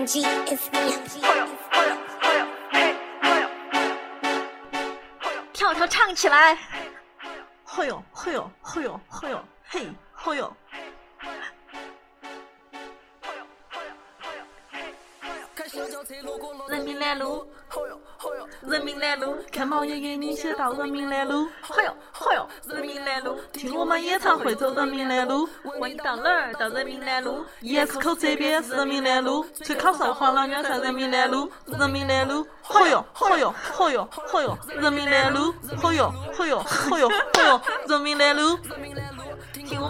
OMG, it's me. 跳跳唱起来！嘿呦嘿呦嘿呦嘿呦嘿嘿呦！人民南路，人民南路，看毛爷给你写到人民南路，嘿呦嘿呦，人民南路，听我们演唱会走人民南路。问你到哪儿？到人民南路。ES 口这边是人民南路，吹口哨黄老娘在人民南路，人民南路，嘿呦嘿呦嘿呦嘿呦，人民南路，嘿呦嘿呦嘿呦嘿呦，人民南路。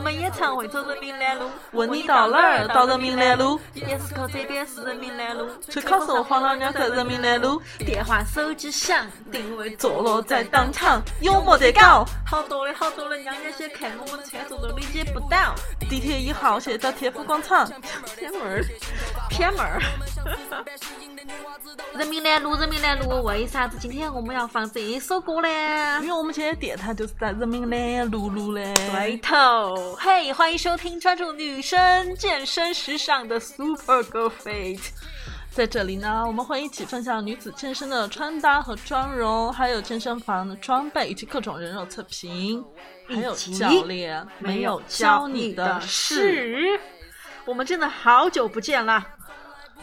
听我们演唱会走人民南路。问你到哪儿？到人民南路。ES 口这边是人民南路。吹口哨黄老娘在人民南路，电话手机响，定位坐落在当场，有没得搞？好多的好多的娘娘些看我们穿着都理解不到。地铁一号线到天府广场，偏门儿，偏门儿。人民南路，人民南路，为啥子今天我们要放这首歌呢因？为我们今天电台就是在人民南路路的。对头，嘿，欢迎收听专注女生健身时尚的 Super Girl Fit。在这里呢，我们会一起分享女子健身的穿搭和妆容，还有健身房的装备以及各种人肉测评，还有教练没有教你的事。事。我们真的好久不见了，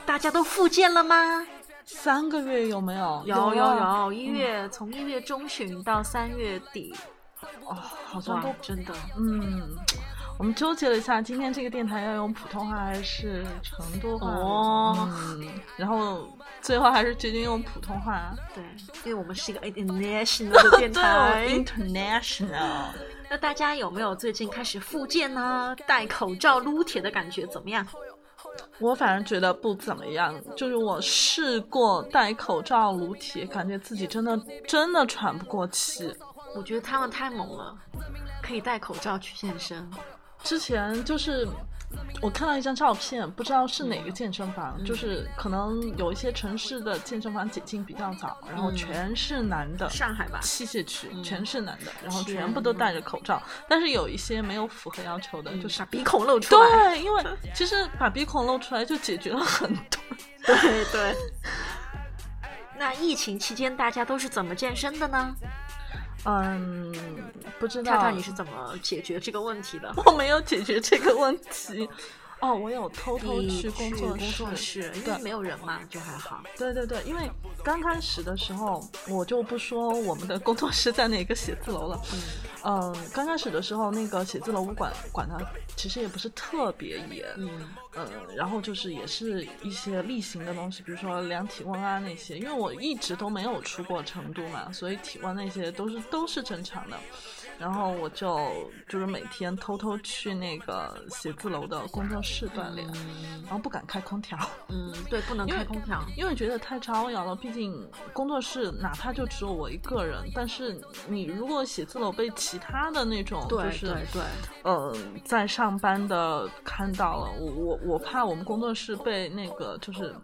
大家都复健了吗？三个月有没有？有有啊有，一月从一月中旬到三月底，哦，好像都，真的。嗯。我们纠结了一下，今天这个电台要用普通话还是成都话？哦嗯，然后最后还是决定用普通话。对，因为我们是一个 international 的电台。，international。那大家有没有最近开始复健呢？戴口罩撸铁的感觉怎么样？我反正觉得不怎么样，就是我试过戴口罩撸铁，感觉自己真的真的喘不过气。我觉得他们太猛了，可以戴口罩去健身。之前就是我看到一张照片，不知道是哪个健身房，就是可能有一些城市的健身房解禁比较早，然后嗯全是男的。上海吧，器械区嗯全是男的，然后全部都戴着口罩，但是有一些没有符合要求的，就是把鼻孔露出来。对，因为其实把鼻孔露出来就解决了很多。对对。那疫情期间大家都是怎么健身的呢？嗯，不知道。看看，你是怎么解决这个问题的？我没有解决这个问题。哦，我有偷偷去工作工作室，因为没有人嘛，就还好。对对对，因为刚开始的时候，我就不说我们的工作室在哪个写字楼了。嗯嗯，刚开始的时候，那个写字楼管管的其实也不是特别严。嗯嗯，然后就是也是一些例行的东西，比如说量体温啊那些，因为我一直都没有出过成都嘛，所以体温那些都是都是正常的。然后我就就是每天偷偷去那个写字楼的工作室锻炼，然后不敢开空调，嗯，对，不能开空调。因为觉得太招摇了。毕竟工作室哪怕就只有我一个人，但是你如果写字楼被其他的那种对就是对对，呃，在上班的看到了，我我我怕我们工作室被那个就是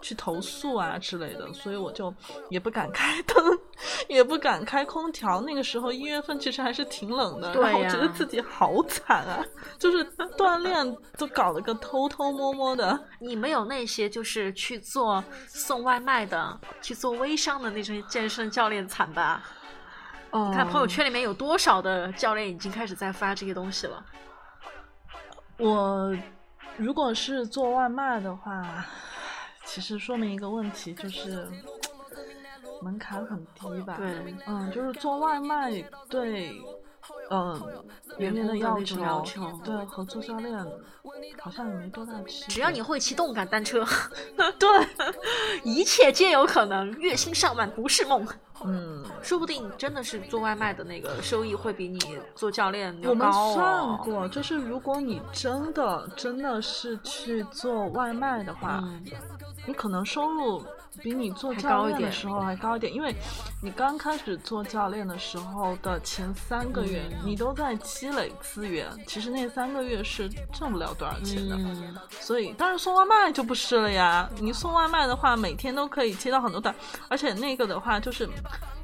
去投诉啊之类的，所以我就也不敢开灯，也不敢开空调。那个时候一月份其实还是挺冷的，对然后我觉得自己好惨啊，就是锻炼都搞了个偷偷摸摸的。你们有那些就是去做送外卖的、去做微商的那些健身教练惨吧？哦你看朋友圈里面有多少的教练已经开始在发这些东西了？我如果是做外卖的话，其实说明一个问题，就是门槛很低吧？对，嗯，就是做外卖对，嗯，员员工的要求，要求对，和做教练好像也没多大区别。只要你会骑动感单车，对，一切皆有可能。月薪上万不是梦，嗯，说不定真的是做外卖的那个收益会比你做教练要我们高算哦。过，就是如果你真的真的是去做外卖的话，嗯，你可能收入比你做教练的时候还高一点，因为你刚开始做教练的时候的前三个月，嗯你都在积累资源，其实那三个月是挣不了多少钱的。嗯，所以，但是送外卖就不是了呀。你送外卖的话，每天都可以接到很多单，而且那个的话就是，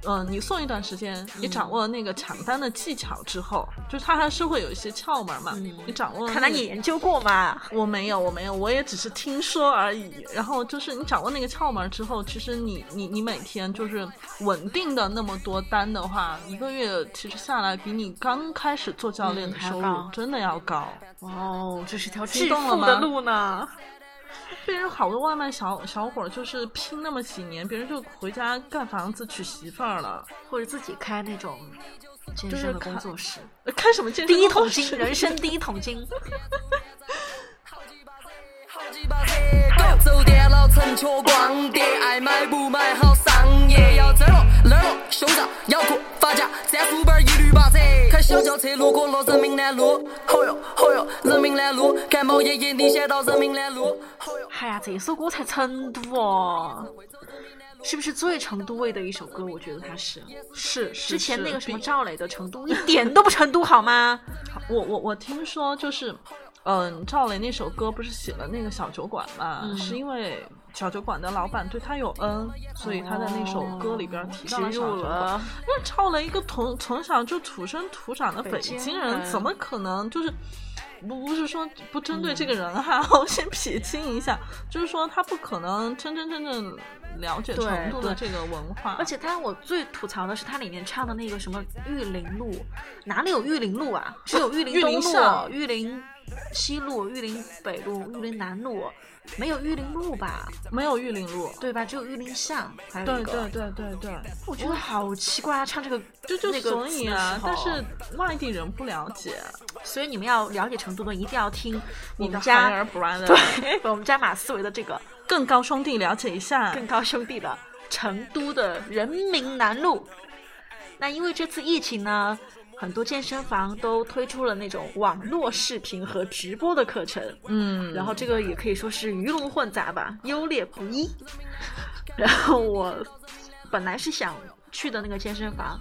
嗯、你送一段时间，你掌握了那个抢单的技巧之后，就是它还是会有一些窍门嘛。嗯你掌握了、看来你研究过嘛？我没有，我没有，我也只是听说而已。然后就是你掌握那个窍门之后，其实你你你每天就是稳定的那么多单的话，一个月其实下来比你刚开始做教练的收入真的要高。哦，这是条激致富的路呢。别人好多外卖小小伙儿就是拼那么几年，别人就回家盖房子娶媳妇儿了，或者自己开那种健身的就是工作室，呃开什么健身第一桶工作室金，人生第一桶金。走电脑成缺光碟，爱买不买好商业，要这了那儿了，胸罩腰裤发夹，战术本一律八折。开小轿车路过了人民南路，吼哟吼哟，人民南路，看毛爷爷你先到人民南路，吼哟。哎呀，这首歌才成都哦，是不是最成都味的一首歌？我觉得它是。是是之前那个什么赵雷的《成都》一点都不成都，好吗？我我我听说就是，嗯，赵雷那首歌不是写了那个小酒馆嘛，嗯是因为小酒馆的老板对他有恩，所以他在那首歌里边提到了植入小酒馆。了。因为赵雷一个从从小就土生土长的北北京京人，怎么可能就是？不不是说不针对这个人嗯哈，我先撇清一下，就是说他不可能真真正正了解对成都的这个文化，而且他我最吐槽的是他里面唱的那个什么玉林路，哪里有玉林路啊？只有玉林东路、玉林西路、玉林北路、玉林南路，没有玉林路吧？没有玉林路。对吧？只有玉林巷，还有对。对对对对，我觉得好奇怪啊！唱这个就就所以啊，但是外地人不了解，所以你们要了解成都的，一定要听我你们家对 我们家马思维的这个更高兄弟了解一下。更高兄弟的成都的人民南路。那因为这次疫情呢，很多健身房都推出了那种网络视频和直播的课程，嗯，然后这个也可以说是鱼龙混杂吧，优劣不一。然后我本来是想去的那个健身房。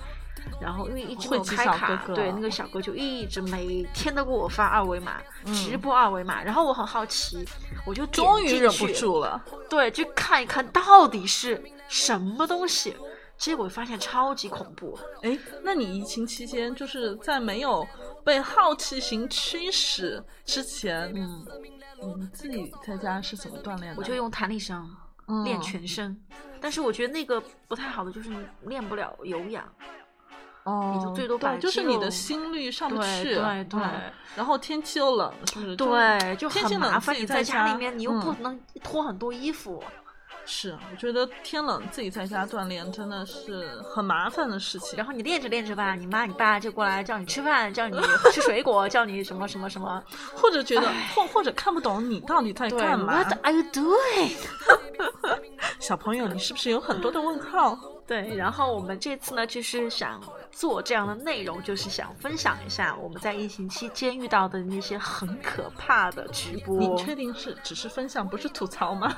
然后因为一直没有汇集小开卡，哥哥对那个小哥就一直每天都给我发二维码，嗯直播二维码，然后我很好奇，我就终于忍不住了。对，去看一看到底是什么东西。结果发现超级恐怖，哎，那你疫情期间就是在没有被好奇心驱使之前，嗯，你自己在家是怎么锻炼的？我就用弹力绳嗯练全身，但是我觉得那个不太好的就是你练不了有氧，哦，你就最多就是你的心率上不对去，对对嗯然后天气又冷，是不是？对，就天气冷很麻烦。你在家里面，你又不嗯能脱很多衣服，是，我觉得天冷自己在家锻炼真的是很麻烦的事情然。后你练着练着吧，你妈你爸就过来叫你吃饭，叫你吃水果，叫你什么什么什么。或者觉得，或或者看不懂你到底在干嘛。，What are you doing？小朋友，你是不是有很多的问号？对，然后我们这次呢，就是想做这样的内容，就是想分享一下我们在疫情期间遇到的那些很可怕的直播。你确定是只是分享，不是吐槽吗？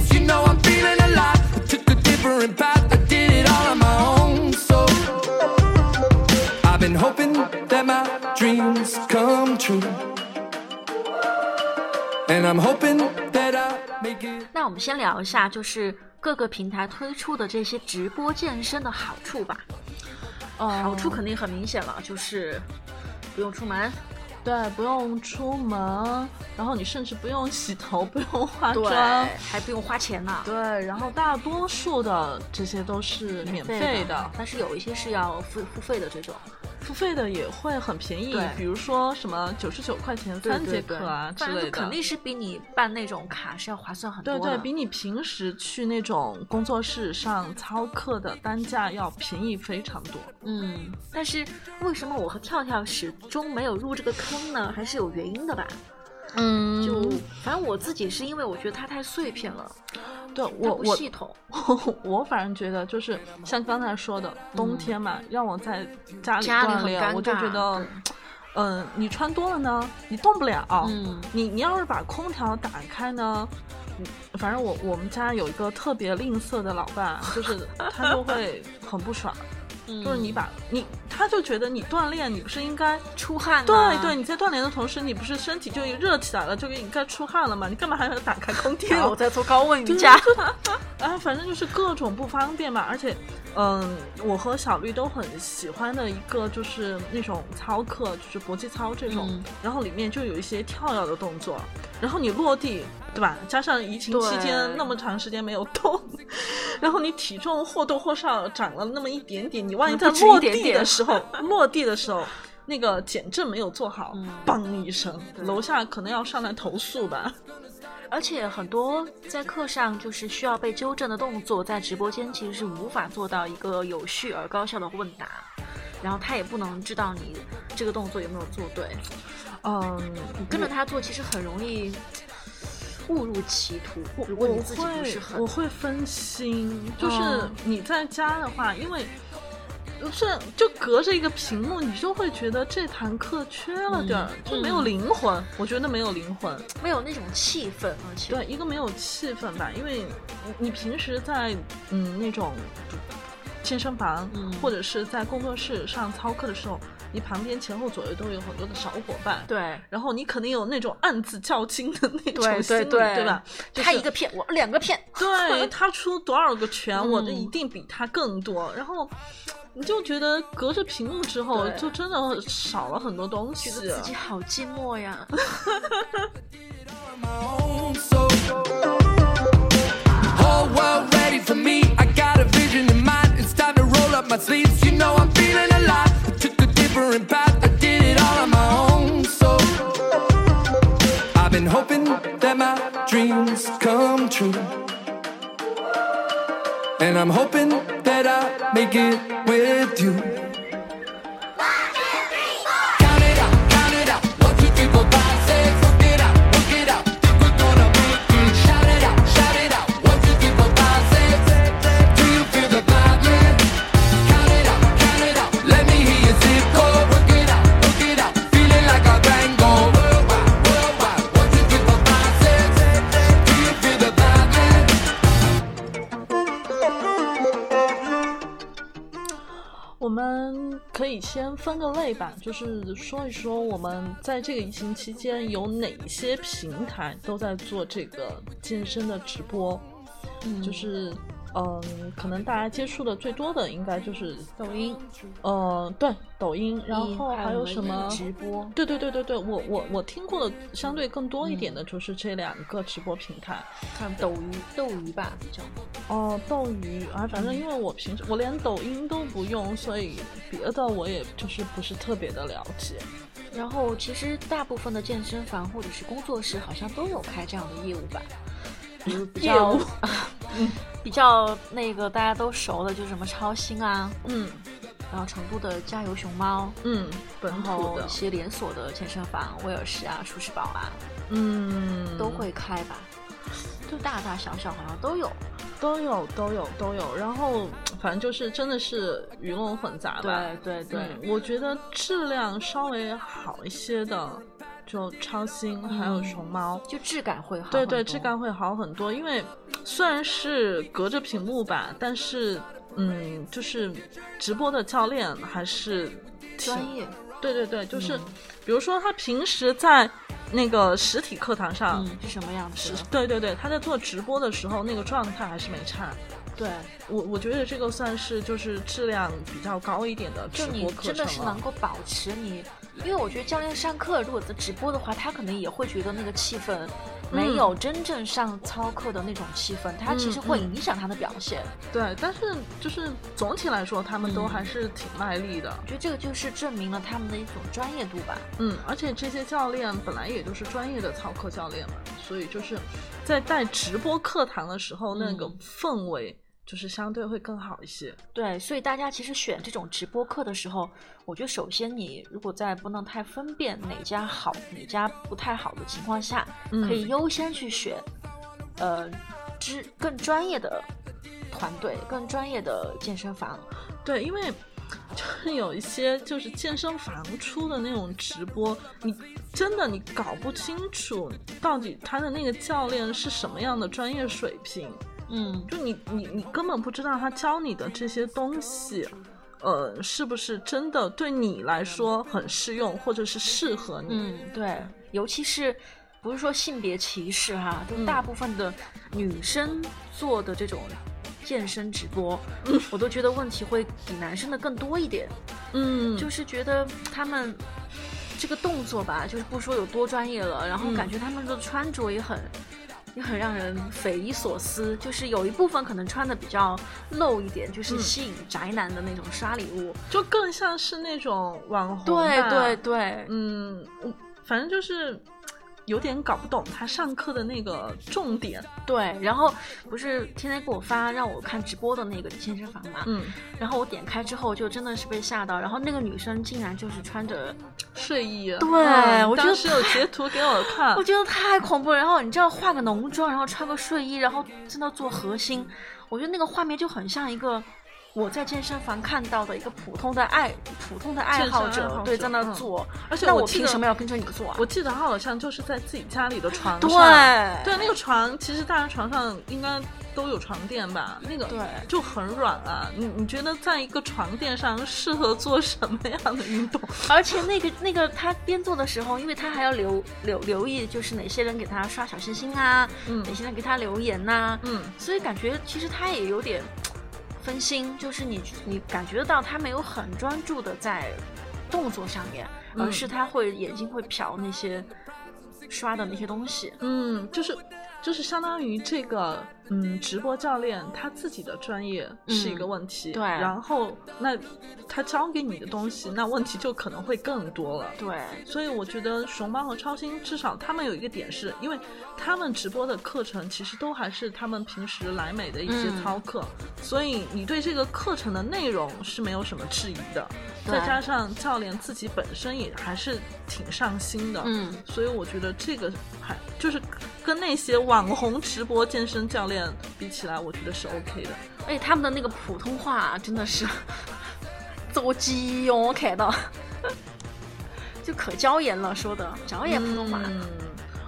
my dreams come true. And I'm hoping that I make it. 那我们先聊一下，就是各个平台推出的这些直播健身的好处吧。哦好处肯定很明显了，就是不用出门，对，不用出门，然后你甚至不用洗头，不用化妆，，还不用花钱呢。对，然后大多数的这些都是免费的，但是有一些是要付付费的这种。付费的也会很便宜，比如说什么九十九块钱三节课啊之类的，肯定是比你办那种卡是要划算很多的。对对，比你平时去那种工作室上操课的单价要便宜非常多。嗯，但是为什么我和跳跳始终没有入这个坑呢？还是有原因的吧。嗯就反正我自己是因为我觉得它太碎片了，对我我系统。我反正觉得就是像刚才说的，冬天嘛，让我在家里锻炼，我就觉得对嗯、你穿多了呢，你动不了。嗯你你要是把空调打开呢，嗯反正我我们家有一个特别吝啬的老爸，就是他就会很不爽，嗯就是你把你他就觉得你锻炼，你不是应该。出汗、啊，对对，你在锻炼的同时，你不是身体就热起来了，就应该出汗了嘛？你干嘛还要打开空调？我在做高温瑜对伽。啊，反正就是各种不方便嘛。而且，嗯，我和小绿都很喜欢的一个就是那种操课，就是搏击操这种，嗯然后里面就有一些跳跃的动作，然后你落地，对吧？加上疫情期间那么长时间没有动，然后你体重或多或少长了那么一点点，你万一在落地的时候，落地的时候。那个减震没有做好，嗯嘣一声，楼下可能要上来投诉吧。而且很多在课上就是需要被纠正的动作，在直播间其实是无法做到一个有序而高效的问答，然后他也不能知道你这个动作有没有做对，嗯，你跟着他做其实很容易误入歧途。我如果你我自己不会是很我会分心，就是哦你在家的话，因为这就隔着一个屏幕，你就会觉得这堂课缺了点儿，嗯就没有嗯灵魂。我觉得没有灵魂，没有那种气氛，而且对，一个没有气氛吧，因为你你平时在嗯那种健身房、嗯或者是在工作室上操课的时候，你旁边前后左右都有很多的小伙伴。对。然后你肯定有那种暗自较劲的那种对心理，对对吧？就是他一个片，我两个片，对 他出多少个拳，我就嗯一定比他更多。然后你就觉得隔着屏幕之后，就真的少了很多东西，觉得自己好寂寞呀。that I make it with you. 先分个类吧，就是说一说我们在这个疫情期间有哪些平台都在做这个健身的直播，嗯。就是嗯，可能大家接触的最多的应该就是抖音，呃，对，抖音，然后还有什么？直播？对对对对对，我我我听过的相对更多一点的就是这两个直播平台，看斗鱼，斗鱼吧叫。哦，斗鱼啊，反正因为我平时我连抖音都不用，所以别的我也就是不是特别的了解。然后其实大部分的健身房或者是工作室好像都有开这样的业务吧，比较 嗯比较那个大家都熟的，就是什么超星啊，嗯然后成都的加油熊猫，嗯，本然后一，些连锁的健身房，威尔士啊、舒适宝啊，嗯，都会开吧，就大大小小好像都有。都有都有都有，然后反正就是真的是鱼龙混杂吧。对对嗯，我觉得质量稍微好一些的，就超星还有熊猫。就质感会好对对，质感会好很多，因为虽然是隔着屏幕吧，但是嗯，就是直播的教练还是专业。对对对，就是、嗯比如说他平时在那个实体课堂上，嗯，是什么样子是？对对对，他在做直播的时候那个状态还是没差。对，我我觉得这个算是就是质量比较高一点的直就你真的。是能够保持你，因为我觉得教练上课如果在直播的话，他可能也会觉得那个气氛没有真正上操课的那种气氛，他其实会影响他的表现。对，但是就是总体来说，他们都嗯还是挺卖力的。我觉得这个就是证明了他们的一种专业度吧。嗯，而且这些教练本来也就是专业的操课教练嘛，所以就是在带直播课堂的时候，那个嗯氛围就是相对会更好一些。对，所以大家其实选这种直播课的时候，我觉得首先你如果在不能太分辨哪家好哪家不太好的情况下，嗯可以优先去选，呃，知更专业的团队、更专业的健身房。对，因为就是有一些就是健身房出的那种直播，你真的你搞不清楚到底他的那个教练是什么样的专业水平，嗯，就你你你根本不知道他教你的这些东西，呃，是不是真的对你来说很适用，或者是适合你？嗯，对，尤其是不是说性别歧视哈，就嗯大部分的女生做的这种健身直播，我都觉得问题会比男生的更多一点，嗯，就是觉得他们这个动作吧，就是不说有多专业了，然后嗯感觉他们的穿着也很。也很让人匪夷所思，就是有一部分可能穿的比较露一点，就是嗯吸引宅男的那种刷礼物。就更像是那种网红吧对对对，嗯，我反正就是有点搞不懂他上课的那个重点。对，然后不是天天给我发让我看直播的那个健身房嘛，嗯，然后我点开之后就真的是被吓到，然后那个女生竟然就是穿着，睡衣。对嗯我当时有截图给我看我。觉得太恐怖了。然后你知道化个浓妆，然后穿个睡衣，然后真的做核心，我觉得那个画面就很像一个。我在健身房看到的一个普通的爱普通的爱好者，对，在那嗯做，而且那我我凭什么要跟着你做啊？我记得他好像就是在自己家里的床上。对对，那个床其实大家床上应该都有床垫吧？那个对就很软啊。你你觉得在一个床垫上适合做什么样的运动？而且那个那个他边做的时候，因为他还要留留留意，就是哪些人给他刷小心心啊，嗯哪些人给他留言呐、嗯，所以感觉其实他也有点分心，就是你你感觉得到他没有很专注的在动作上面，嗯而是他会眼睛会瞟那些刷的那些东西。嗯，就是就是相当于这个嗯直播教练他自己的专业是一个问题，嗯对然后那他教给你的东西，那问题就可能会更多了。对，所以我觉得熊猫和超星至少他们有一个点是，因为他们直播的课程其实都还是他们平时来美的一些嗯操课，所以你对这个课程的内容是没有什么质疑的。对再加上教练自己本身也还是挺上心的，嗯，所以我觉得这个还就是跟那些网红直播健身教练比起来，我觉得是 OK 的。而且他们的那个普通话真的是 走鸡哟，我看到就可椒盐了，说的着眼普通话。嗯，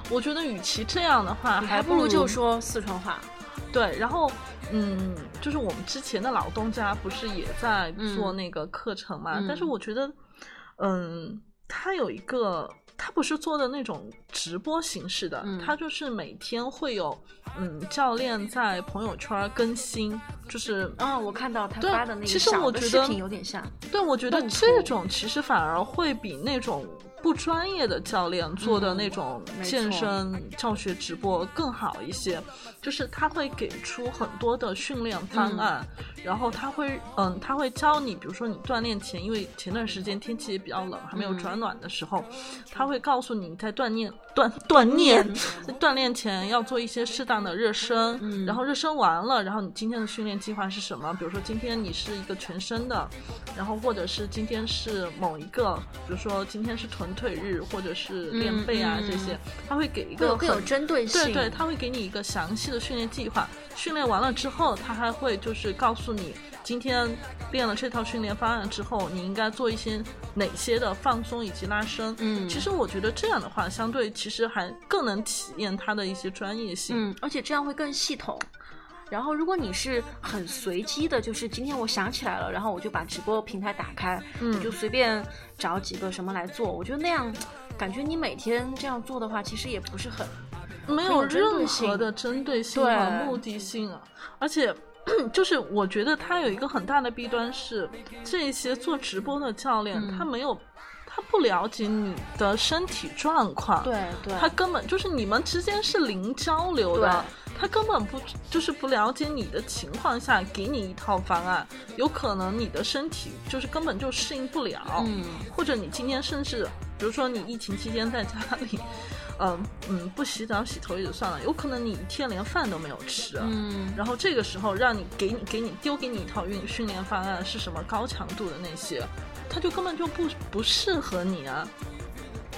我觉得与其这样的话，还还不如就说四川话。对，然后嗯，就是我们之前的老东家不是也在做嗯那个课程嘛？嗯但是我觉得，嗯，他有一个，他不是做的那种直播形式的，嗯他就是每天会有嗯教练在朋友圈更新，就是嗯，我看到他发的那个其实小的视我觉得频有点像。对，我觉得这种其实反而会比那种不专业的教练做的那种健身教学直播更好一些。就是他会给出很多的训练方案，然后他会嗯，他会教你，比如说你锻炼前，因为前段时间天气也比较冷，还没有嗯转暖的时候，他会告诉你在锻炼锻锻炼锻炼前要做一些适当的热身，嗯然后热身完了，然后你今天的训练计划是什么？比如说今天你是一个全身的，然后或者是今天是某一个，比如说今天是臀腿日，或者是练背啊、这些，他会给一个更有针对性。对对，他会给你一个详细的训练计划。训练完了之后，他还会就是告诉你，今天练了这套训练方案之后，你应该做一些哪些的放松以及拉伸。嗯其实我觉得这样的话，相对其实还更能体验他的一些专业性。嗯，而且这样会更系统。然后，如果你是很随机的，就是今天我想起来了，然后我就把直播平台打开，嗯我就随便找几个什么来做。我觉得那样，感觉你每天这样做的话，其实也不是很没有任何的针对。性对和目的性啊，而且。就是我觉得他有一个很大的弊端是，这些做直播的教练、嗯。他没有，他不了解你的身体状况，对对。他根本就是你们之间是零交流的，他根本不就是不了解你的情况下给你一套方案，有可能你的身体就是根本就适应不了，嗯或者你今天甚至，比如说你疫情期间在家里，嗯嗯不洗澡洗头也就算了，有可能你一天连饭都没有吃，嗯然后这个时候让你给你给你丢给你一套运训练方案是什么高强度的那些，他就根本就不不适合你啊。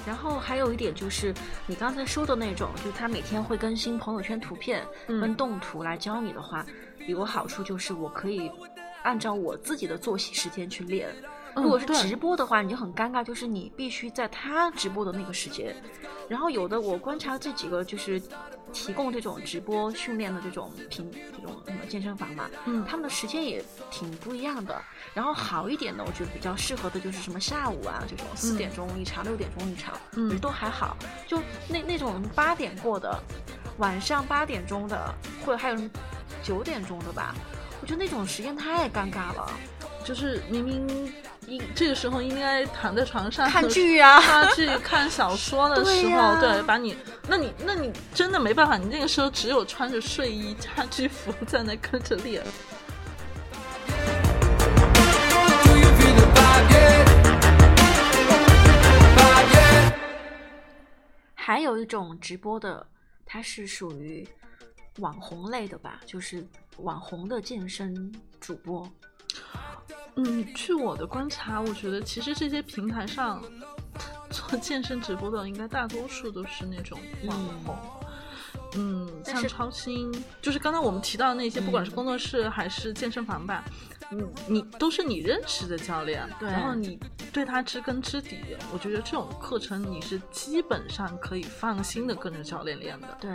然后还有一点就是你刚才说的那种，就是他每天会更新朋友圈图片嗯跟动图来教你的话，有个好处就是我可以按照我自己的作息时间去练。嗯如果是直播的话，你就很尴尬，就是你必须在他直播的那个时间。然后有的我观察这几个就是提供这种直播训练的这种平这种什么健身房嘛，嗯他们的时间也挺不一样的。然后好一点的，我觉得比较适合的就是什么下午啊这种四点钟一场、六点钟一场，嗯都还好。就那那种八点过的，晚上八点钟的，或者还有什么九点钟的吧，我觉得那种时间太尴尬了。就是明明应这个时候应该躺在床上看剧啊刷剧、看小说的 时候，对把你，那你那你真的没办法，你那个时候只有穿着睡衣家居服在那跟着练。还有一种直播的，它是属于网红类的吧，就是网红的健身主播。嗯，据我的观察，我觉得其实这些平台上做健身直播的，应该大多数都是那种网红。嗯，像超星，就是刚才我们提到的那些，不管是嗯工作室还是健身房吧，你你都是你认识的教练，对然后你对他知根知底，我觉得这种课程你是基本上可以放心的跟着教练练的。对，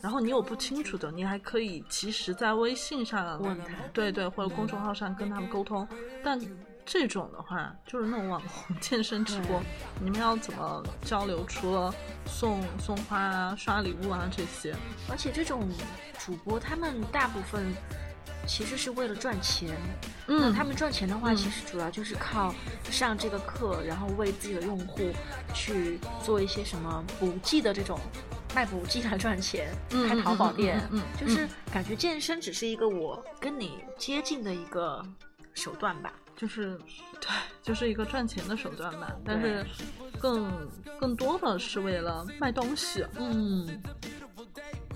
然后你有不清楚的，你还可以及时在微信上问他对对，或者公众号上跟他们沟通。但这种的话，就是那种网红 健身直播，你们要怎么交流？除了送送花啊、刷礼物啊这些，而且这种主播他们大部分其实是为了赚钱。那嗯，他们赚钱的话，嗯其实主要就是靠上这个课，然后为自己的用户去做一些什么补剂的这种卖补剂来赚钱，嗯开淘宝店，嗯就是感觉健身只是一个我跟你接近的一个手段吧。就是 对，就是一个赚钱的手段吧。但是更更多的是为了卖东西。嗯，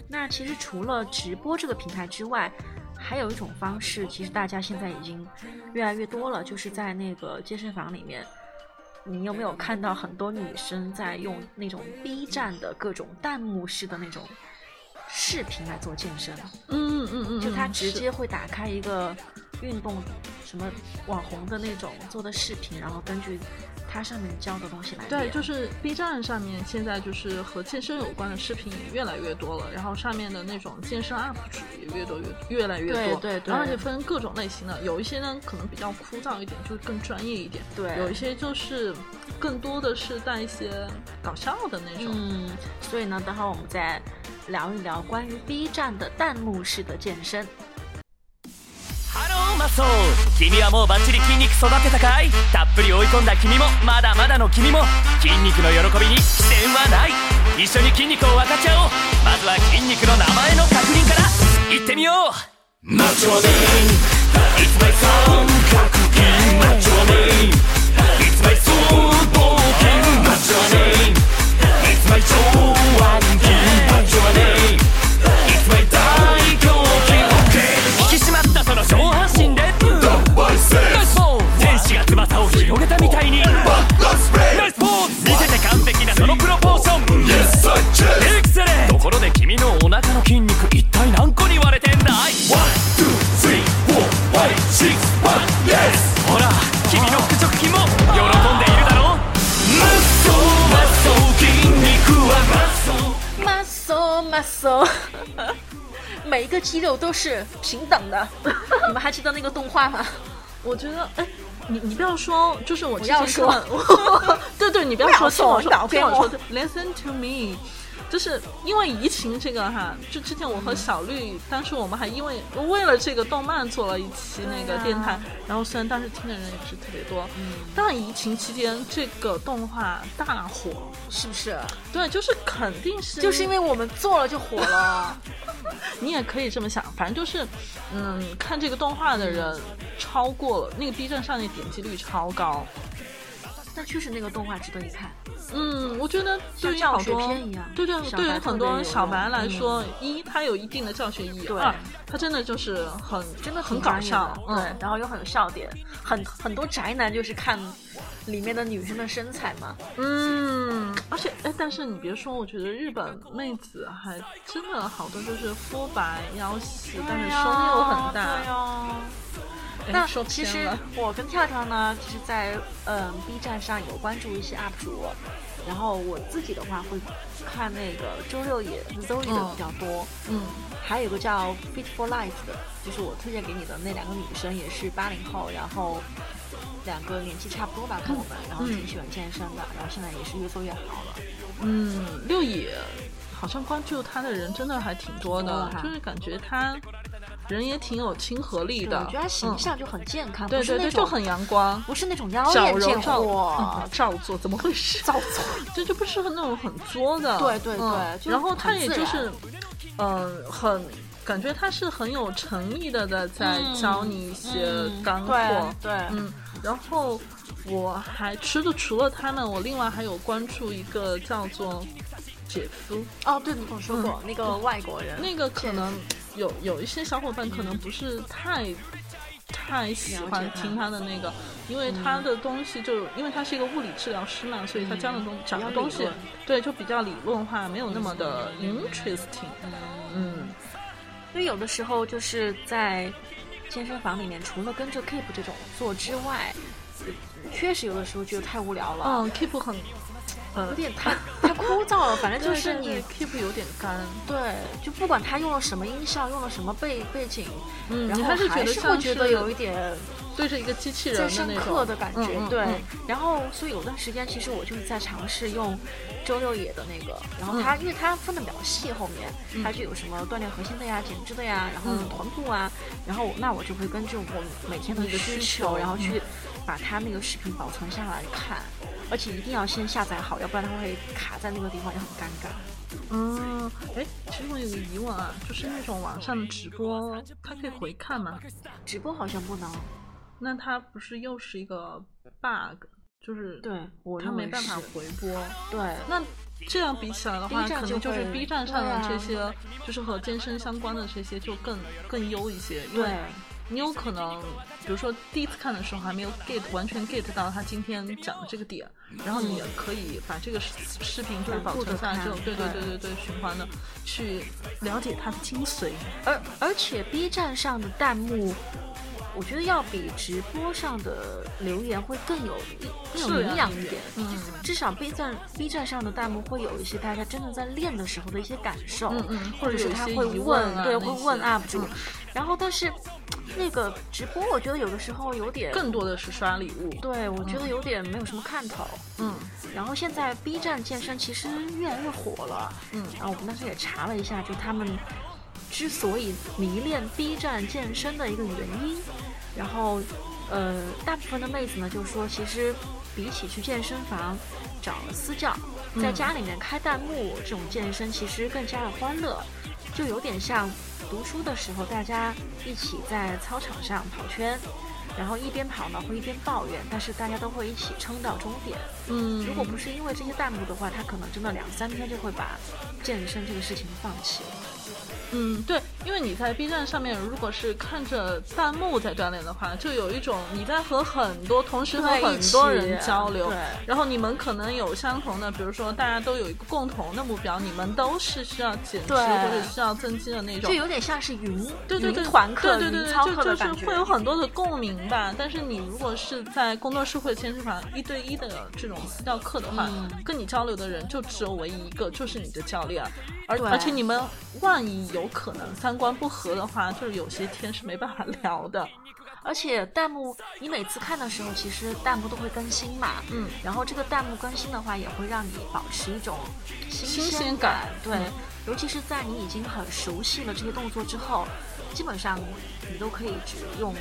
那其实除了直播这个平台之外，还有一种方式，其实大家现在已经越来越多了，就是在那个健身房里面。你有没有看到很多女生在用那种 B 站的各种弹幕式的那种视频来做健身？嗯嗯嗯，就她直接会打开一个运动什么网红的那种做的视频，然后根据它上面教的东西来对，就是 B 站上面现在就是和健身有关的视频也越来越多了，然后上面的那种健身 UP 主也越多越越来越多，对对对然后而且分各种类型的，有一些呢可能比较枯燥一点，就是更专业一点，对有一些就是更多的是带一些搞笑的那种，嗯，所以呢，等会儿我们再聊一聊关于 B 站的弹幕式的健身。ハローマッソー君はもうバッチリ筋肉育てたかい？たっぷり追い込んだ君もまだまだの君も筋肉の喜びに視点はない。一緒に筋肉を分かち合おう。まずは筋肉の名前の確認から。いってみよう。マッチョマネー It's my song 格言。マッチョマネー It's my soul 冒険マッチョマネー It's my 超肌肉都是平等的。你们还记得那个动画吗？我觉得，哎，你你不要说，就是我之前不要说看，对对，你不要说，听我说听我说，listen to me。就是因为疫情这个哈，就之前我和小绿，当时我们还因为为了这个动漫做了一期那个电台，然后虽然当时听的人也不是特别多，嗯，但疫情期间这个动画大火，是不是？对，就是肯定是就是因为我们做了就火了。你也可以这么想，反正就是，嗯，看这个动画的人超过了那个 B 站上的点击率超高，但确实那个动画值得一看。嗯，我觉得对于像学好多片一样对对，对于很多小白来嗯说，一它有一定的教学意义，对二它真的就是很真的很搞笑，嗯对，然后又很有笑点，很很多宅男就是看里面的女生的身材嘛，嗯，而且哎，但是你别说，我觉得日本妹子还真的好多就是肤白腰细，但是胸又很大，对呀。那其实我跟跳跳呢，其实在嗯 B 站上有关注一些 UP 主，然后我自己的话会看那个周六野 Zoe 的嗯比较多，嗯还有一个叫 Fit for Life 的，就是我推荐给你的那两个女生，也是八零后，然后两个年纪差不多吧，跟我们，然后挺喜欢健身的，然后现在也是越做越好了。嗯，六野好像关注他的人真的还挺多的就是感觉他人也挺有亲和力，的，我觉得他形嗯象就很健康，对对对，就很阳光。不是那种妖小艳贱柔照货 嗯，照做，怎么回事？造作。这就不适合那种很作的，对对对嗯然后他也就是，嗯、很感觉他是很有诚意的在在嗯教你一些嗯干货，对对嗯，然后我还吃的除了他们，我另外还有关注一个叫做姐夫，哦，对，你跟我说过、那个外国人，那个可能有有一些小伙伴可能不是太。太喜欢听他的那个，因为他的东西就因为他是一个物理治疗师嘛，所以他讲的东讲的东西，对，就比较理论化，没有那么的 interesting。嗯，因为有的时候就是在健身房里面，除了跟着 Keep 这种做之外，确实有的时候觉得太无聊了，嗯，keep 很，呃有，点太太枯燥了。反正就是你 keep 有点干，对，就不管他用了什么音效，用了什么背背景，嗯，然后还是觉得会觉得有一点对着一个机器人在的那种上课的感觉，对。嗯嗯嗯。然后，所以有段时间其实我就是在尝试用周六野的那个，然后他、因为他分的比较细，后面他就有什么锻炼核心的呀、减脂的呀，然后嗯。臀部啊，然后那我就会根据我每天的一个需需求然后去嗯把它那个视频保存下来看，而且一定要先下载好，要不然它会卡在那个地方，也很尴尬。嗯，哎，其实我有个疑问啊，就是那种网上的直播，它可以回看吗？直播好像不能，那它不是又是一个 bug，就是对我它没办法回播。对。那这样比起来的话，可能就是 B 站上的这些，就是和健身相关的这些就更更优一些，因为对你有可能，比如说第一次看的时候还没有 get 完全 get 到他今天讲的这个点，然后你也可以把这个视视频就是保存下来之后，对对对对对对，循环的去了解它的精髓。而而且 B 站上的弹幕，我觉得要比直播上的留言会更有更有营养一点。嗯至少 B 站 B 站上的弹幕会有一些大家真的在练的时候的一些感受，嗯嗯或者是他会问，对，会问 UP 主。嗯然后，但是那个直播，我觉得有的时候有点，更多的是刷礼物。对我觉得有点没有什么看头。嗯然后现在 B 站健身其实越来越火了，嗯然后我们当时也查了一下，就他们之所以迷恋 B 站健身的一个原因，然后呃，大部分的妹子呢就说，其实比起去健身房找私教，在嗯家里面开弹幕这种健身，其实更加的欢乐，就有点像读书的时候大家一起在操场上跑圈。然后一边跑呢会一边抱怨，但是大家都会一起撑到终点。嗯，如果不是因为这些弹幕的话，他可能真的两三天就会把健身这个事情放弃了。嗯，对，因为你在 B 站上面，如果是看着弹幕在锻炼的话，就有一种你在和很多同时和很多人交流对，然后你们可能有相同的，比如说大家都有一个共同的目标，你们都是需要减脂或者需要增肌的那种就。有点像是云对对对，云团课、对对对就就是。会有很多的共鸣吧。但是你如果是在工作室或者健身房一对一的这种私教课的话，嗯跟你交流的人就只有唯一一个，就是你的教练。而而且你们万一有可能三观不合的话，就是有些天是没办法聊的。而且弹幕，你每次看的时候，其实弹幕都会更新嘛。嗯然后这个弹幕更新的话，也会让你保持一种新新鲜鲜感对，嗯尤其是在你已经很熟悉了这些动作之后，基本上你都可以只用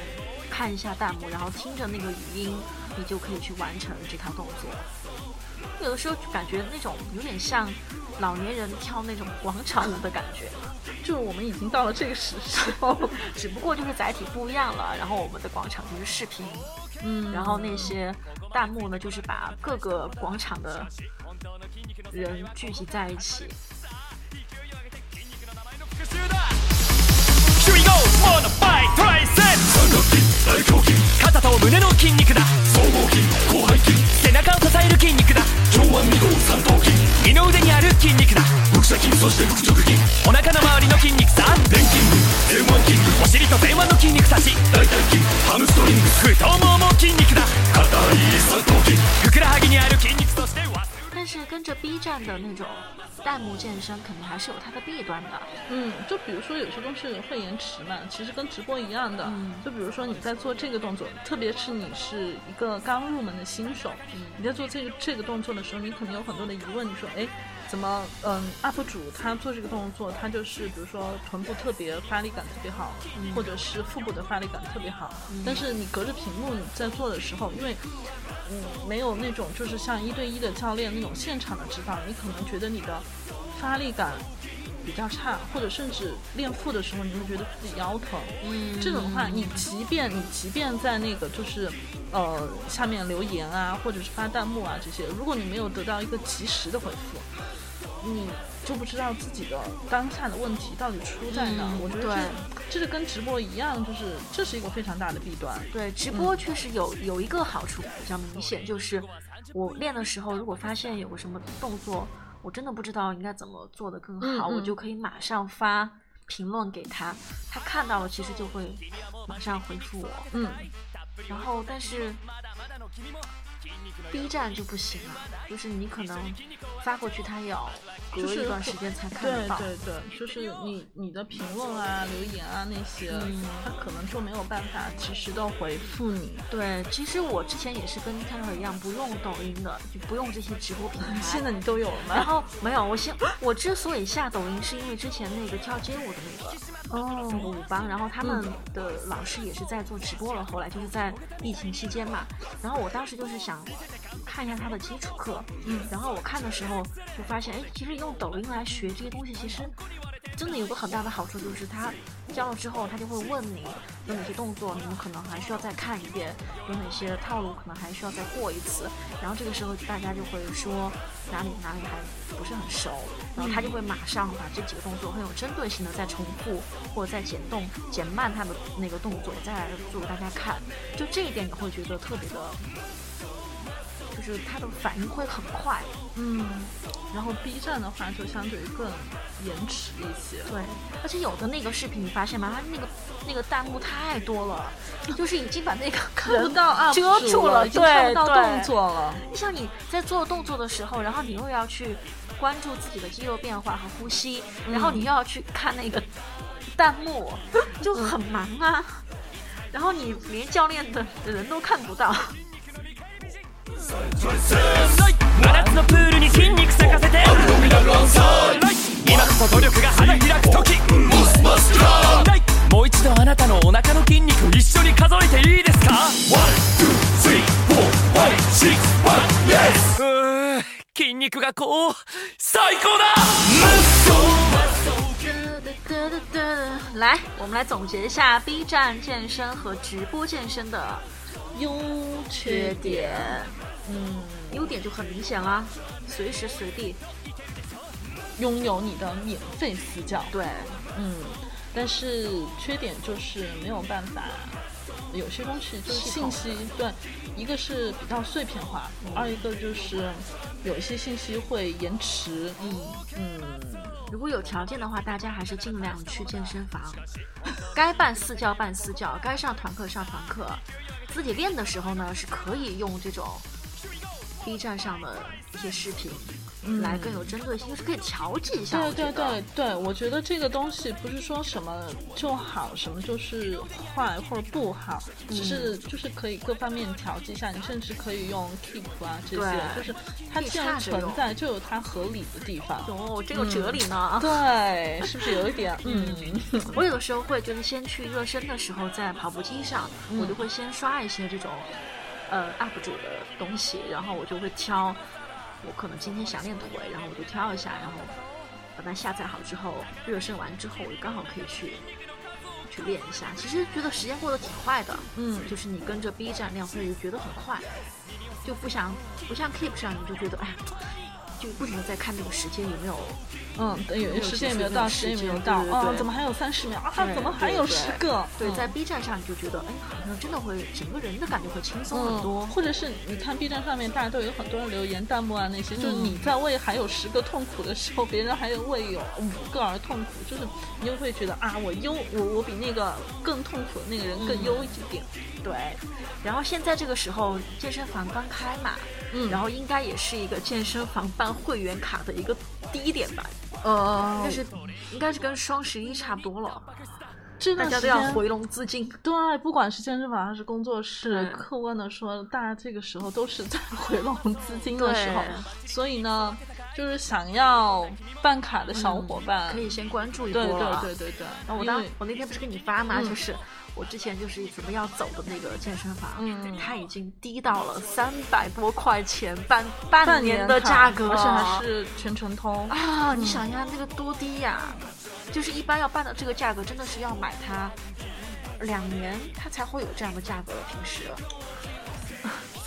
看一下弹幕，然后听着那个语音，你就可以去完成这套动作。有的时候感觉那种有点像老年人跳那种广场舞的感觉，就是我们已经到了这个时时候，只不过就是载体不一样了。然后我们的广场就是视频，嗯，然后那些弹幕呢，就是把各个广场的人聚集在一起。 Here we go モノバ イトライセッ肩と胸の筋肉だ。背筋背中を支える筋肉だ。上腕二頭三頭筋。二の腕にある筋肉だ。腹斜筋そして腹直筋お腹の周りの筋肉さ。臀筋前腕筋お尻と前腕の筋肉たち。大腿筋ハムストリングス太ももも筋肉だ。硬い三頭筋。ふくらはぎにある筋肉として忘れ是跟着 B 站的那种弹幕健身，肯定还是有它的弊端的。嗯，就比如说有些东西会延迟嘛，其实跟直播一样的。嗯就比如说你在做这个动作，特别是你是一个刚入门的新手，你在做这个这个动作的时候，你可能有很多的疑问，你说，哎，怎么，嗯，UP 主他做这个动作，他就是比如说臀部特别发力感特别好，或者是腹部的发力感特别好，但是你隔着屏幕你在做的时候，因为嗯，没有那种就是像一对一的教练那种现场的指导，你可能觉得你的发力感比较差，或者甚至练腹的时候，你会觉得自己腰疼。嗯这种的话，你即便你即便在那个就是呃下面留言啊，或者是发弹幕啊这些，如果你没有得到一个及时的回复，你就不知道自己的当下的问题到底出在哪。嗯我觉得对这这是跟直播一样，就是这是一个非常大的弊端。对，直播确实有有一个好处比较明显，就是我练的时候，如果发现有个什么动作，我真的不知道应该怎么做得更好，嗯嗯我就可以马上发评论给他，他看到了其实就会马上回复我。嗯，然后但是 B 站就不行了，就是你可能发过去，他要隔一段时间才看到。对对，就是你你的评论啊、留言啊那些，嗯他可能就没有办法及时的回复你。对，其实我之前也是跟 Taylor 一样，不用抖音的，就不用这些直播平台。现在你都有了吗然？后没有，我先我之所以下抖音，是因为之前那个跳街舞的那个那个哦，舞帮，然后他们的老师也是在做直播了，后来就是在疫情期间嘛，然后我当时就是想看一下他的基础课，嗯，然后我看的时候就发现，哎，其实用抖音来学这些东西，其实真的有个很大的好处，就是他教了之后，他就会问你有哪些动作，你们可能还需要再看一遍，有哪些套路可能还需要再过一次，然后这个时候大家就会说哪里哪里还不是很熟，然后他就会马上把这几个动作很有针对性的再重复或者再减动减慢他的那个动作，再来做给大家看，就这一点你会觉得特别的。就是他的反应会很快，嗯，然后 B 站的话就相对更延迟一些。对，而且有的那个视频你发现吗？他那个那个弹幕太多了，就是已经把那个看不到 UP 遮住了，已经看不到动作了。你想你在做动作的时候，然后你又要去关注自己的肌肉变化和呼吸，然后你又要去看那个弹幕，就很忙啊。然后你连教练的的人都看不到，肉がこう最高だ来，我们来总结一下 B 站健身和直播健身的优缺缺点。嗯，优点就很明显啦，随时随地。拥有你的免费私教。对，嗯，但是缺点就是没有办法， 有些东西就是信息，对，一个是比较碎片化，二一个就是有一些信息会延迟。嗯，嗯，如果有条件的话，大家还是尽量去健身房，该办私教办私教，该上团课上团课。自己练的时候呢，是可以用这种 B 站上的一些视频。来更有针对性，就是可以调剂一下。对对对对，我觉得这个东西不是说什么就好，什么就是坏或者不好，只是就是可以各方面调剂一下。你甚至可以用 Keep 啊这些，就是它既然存在，就有它合理的地方。哦，这个哲理呢。对，是不是有一点？嗯，我有的时候会就是先去热身的时候，在跑步机上，我就会先刷一些这种呃 UP 主的东西，然后我就会挑我可能今天想练腿，然后我就挑一下，然后把它下载好之后，热身完之后，我就刚好可以去去练一下。其实觉得时间过得挺快的，嗯就是你跟着 B 站练会觉得很快，就不想不像 Keep 上你就觉得哎。就不停的在看那个时间有没有嗯，对，有有时间有没有到，时间有没有到，啊，对对怎么还有三十秒啊？怎么还有对十个？对，嗯在 B 站上你就觉得，哎，好像真的会整个人的感觉会轻松很多。嗯，或者是你看 B 站上面，大家都有很多人留言弹幕啊那些，就是嗯你在为还有十个痛苦的时候，别人还有为有五个而痛苦，就是你就会觉得啊，我优，我我比那个更痛苦的那个人更优一点。对，然后现在这个时候健身房刚开嘛，嗯。然后应该也是一个健身房办会员卡的一个低点吧，呃应该是应该是跟双十一差不多了，大家这段时间都要回笼资金。对，不管是健身房还是工作室，对。客观的说，大家这个时候都是在回笼资金的时候，所以呢，就是想要办卡的小伙伴，可以先关注一波对对。对对对，然后我当我那天不是给你发吗，嗯。就是我之前就是准备要走的那个健身房，嗯它已经低到了三百多块钱半半半年的价格而且还是全程通。啊！你想一下那个多低呀、就是一般要办到这个价格，真的是要买它两年，它才会有这样的价格。平时，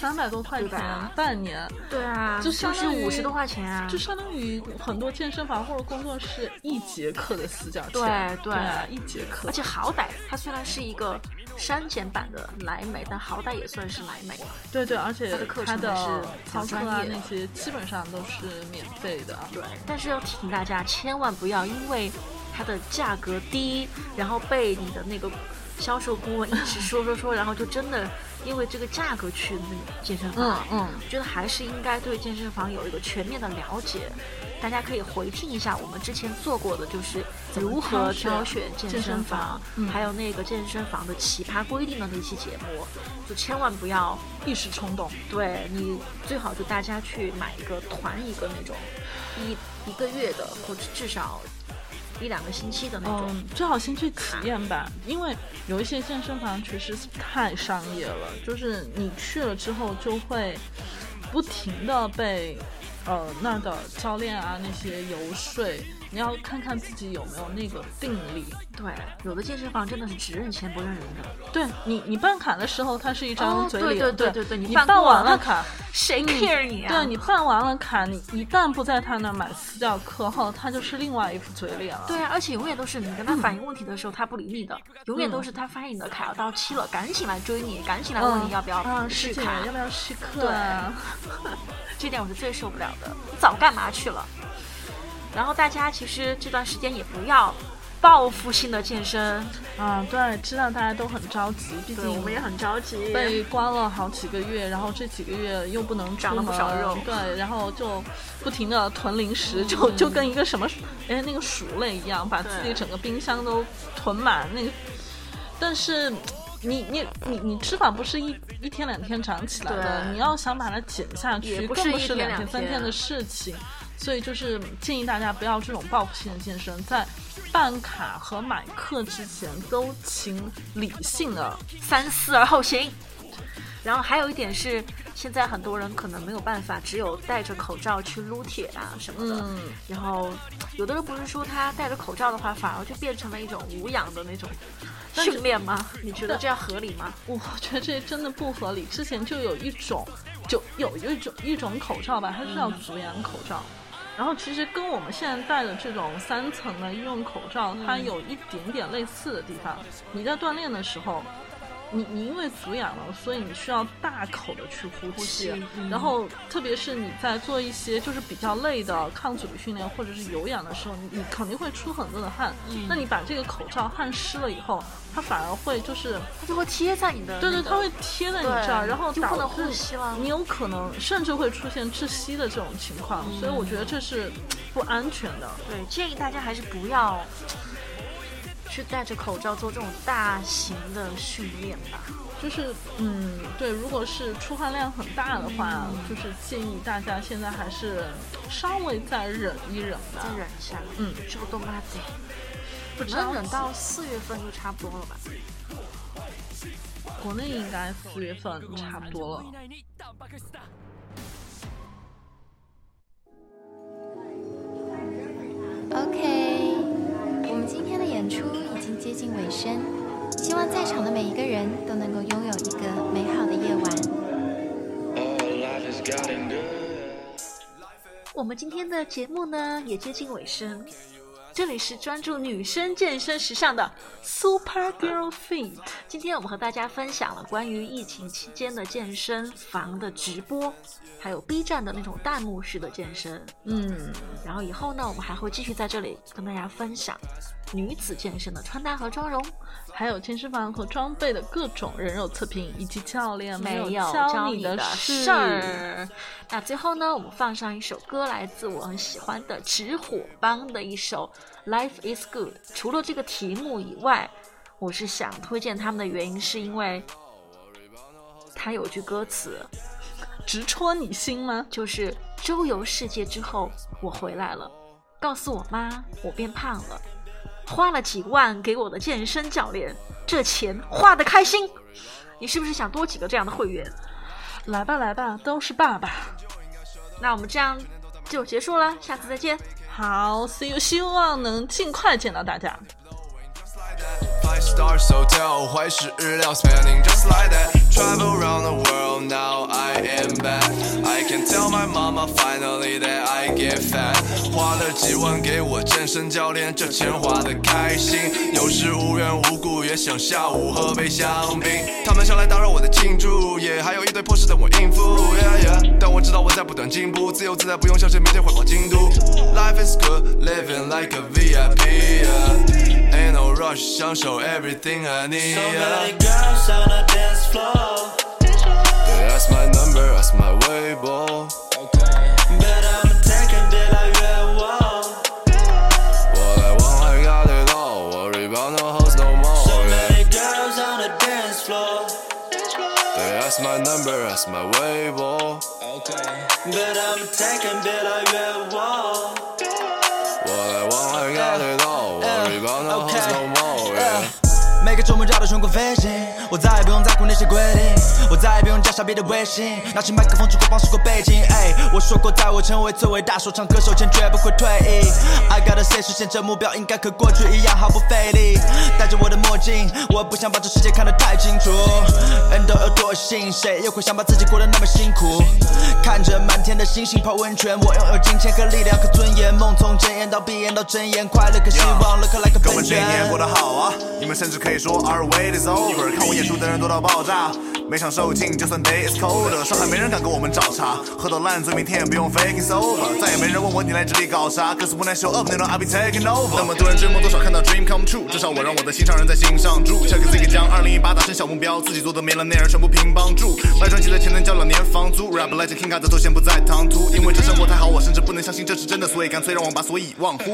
三百多块钱半年，对啊，就就是相当于五十多块钱啊，就相当于很多健身房或者工作室一节课的私教钱。对对啊，一节课。而且好歹它虽然是一个删减版的莱美，但好歹也算是莱美。对对，而且它的课程是操课比较专业的啊那些基本上都是免费的。对，但是要提醒大家，千万不要因为它的价格低，然后被你的那个销售顾问一直 说说说，然后就真的因为这个价格去那个健身房。嗯我觉得还是应该对健身房有一个全面的了解。大家可以回听一下我们之前做过的，就是如何挑选健健身身房房，嗯还有那个健身房的奇葩规定的那期节目，就千万不要一时冲动。对你最好就大家去买一个团一个那种一一个月的，或者至少一两个星期的那种。嗯，最好先去体验吧，因为有一些健身房确实太商业了，就是你去了之后就会不停的被呃那儿的教练啊那些游说，你要看看自己有没有那个定力。对，有的健身房真的是只认钱不认人的，对你，你办卡的时候，它是一张哦嘴脸，对对对对 对你办完了卡，谁嗯 care 你啊？对你办完了卡，你一旦不在他那儿买私教课后，他就是另外一副嘴脸了。对啊，而且永远都是你跟他反映问题的时候，他不理你的，永远都是他发现你的卡要到期了，赶紧来追你，赶紧来问你要不要啊，续卡。要不要续课啊？这点我是最受不了的。你早干嘛去了？然后大家其实这段时间也不要报复性的健身，啊，对，知道大家都很着急，毕，竟我们也很着急。被关了好几个月，然后这几个月又不能出长了门，不少肉对，然后就不停的囤零食，就就跟一个什么，哎，那个鼠类一样，把自己整个冰箱都囤满。那个，但是你你你你吃法不是一一天两天长起来的，你要想把它减下去，更不是两两天三天天的事情。所以就是建议大家不要这种报复性的健身，在办卡和买课之前都请理性的三思而后行。然后还有一点是，现在很多人可能没有办法，只有戴着口罩去撸铁啊什么的。嗯然后有的人不是说他戴着口罩的话，反而就变成了一种无氧的那种训练吗？你觉得这样合理吗？我觉得这真的不合理。之前就有一种，就有一种一种口罩吧，它是叫足氧口罩。然后其实跟我们现在戴的这种三层的医用口罩，它有一点点类似的地方。你在锻炼的时候，你你因为足氧了，所以你需要大口的去呼吸。然后特别是你在做一些就是比较累的抗阻力训练或者是有氧的时候，你你肯定会出很多的汗。嗯那你把这个口罩汗湿了以后，它反而会就是它就会贴在你的、对对，它会贴在你这儿，然后就不能呼吸了你有可能甚至会出现窒息的这种情况，所以我觉得这是不安全的。对，建议大家还是不要去戴着口罩做这种大型的训练吧。就是嗯，对，如果是出汗量很大的话，嗯就是建议大家现在还是稍微再忍一忍吧。再忍一下，嗯，这个动妈得，不能忍到四月份就差不多了吧？国内应该四月份差不多了。OK，我们今天的演出已经接近尾声，希望在场的每一个人都能够拥有一个美好的夜晚。我们今天的节目呢也接近尾声。这里是专注女生健身时尚的 Super Girl Fit。今天我们和大家分享了关于疫情期间的健身房的直播，还有 B 站的那种弹幕式的健身。嗯，然后以后呢，我们还会继续在这里跟大家分享女子健身的穿搭和妆容。还有健身房和装备的各种人肉测评，以及教练没有有教你的事事儿。那最后呢，我们放上一首歌，来自我很喜欢的直火帮的一首《Life Is Good》。除了这个题目以外，我是想推荐他们的原因，是因为他有句歌词，直戳你心吗？就是周游世界之后我回来了，告诉我妈我变胖了，花了几万给我的健身教练，这钱花的开心。你是不是想多几个这样的会员？来吧来吧，都是爸爸。那我们这样就结束了，下次再见。好，see you，希望能尽快见到大家。Five stars hotel，怀石日料 spending just like that. Travel around the world, now I am back. I can tell my mama finally that I get fat. 花了几万给我健身教练，这钱花的开心。有时无缘无故也想下午喝杯香槟。他们想来打扰我的庆祝，也还有一堆破事等我应付。知道我在不断进步，自由自在，不用向谁每天汇报进度。Life is good, living like a VIP. Yeah. Ain't no rush，享受 everything I need. So Yeah. many girls on the dance floor. Yeah, that's my number, that's my 微博。 But I'm taking 别来越我。我来往，I got it all. Worry about no hoes no more. So Yeah. many girls on the dance floor. Yeah, that's my number, that's my 微 博。But I'm taking 别来越我。每个周末绕着全国飞行，我再也不用在乎那些规定，我再也不用加傻逼的微信，拿起麦克风只会放试过背景。哎，我说过，在我成为最伟大说唱歌手前，绝不会退役。I gotta say，实现这目标应该和过去一样毫不费力。戴着我的墨镜，我不想把这世界看得太清楚。人都有惰性，谁又会想把自己过得那么辛苦？看着满天的星星泡温泉，我拥有金钱和力量和尊严，梦从睁眼到闭眼到睁眼，快乐和希望，look like a 哥们喷泉。这一年过得好啊，你们甚至可以说 our way is over 看我演出的人多到爆炸每场售罄就算 day is colder 上海没人敢跟我们找茬喝到烂醉明天也不用 fake it's over 再也没人问我你来这里搞啥 cause when i show up nana i be takin' over 那么多人追我多少看到 dream come true 至少我让我的心上人在心上住 check the cake 将二零一八打成小目标自己做的 millennale 全部平帮助卖专辑的钱能交两年房租 rap like hin 嘎的头衔不在唐突因为这生活太好我甚至不能相信这是真的所以干脆让我把所以忘乎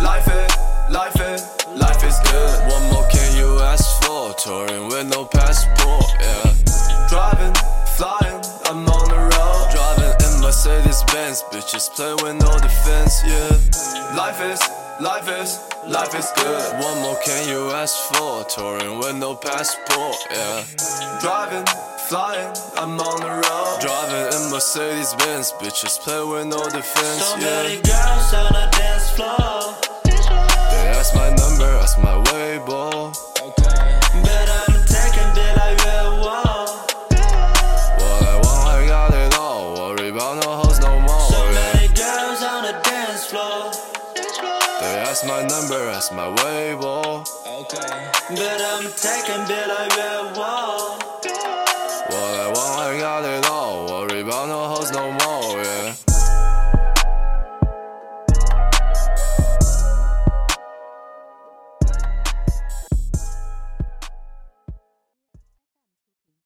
life is life is life is good one more kiss S4, touring with no passport, yeah. Driving, flying, I'm on the road. Driving in Mercedes Benz, bitches play with no defense, yeah. Life is, life is, life is good. One more can you ask for? Touring with no passport, yeah. Driving, flying, I'm on the road. Driving in Mercedes Benz, bitches play with no defense, so yeah. Many girls on the dance floor. They ask my number, ask my Weibo. That's my number, that's my 微博。But I'm taking 别来越我。我来往，I got it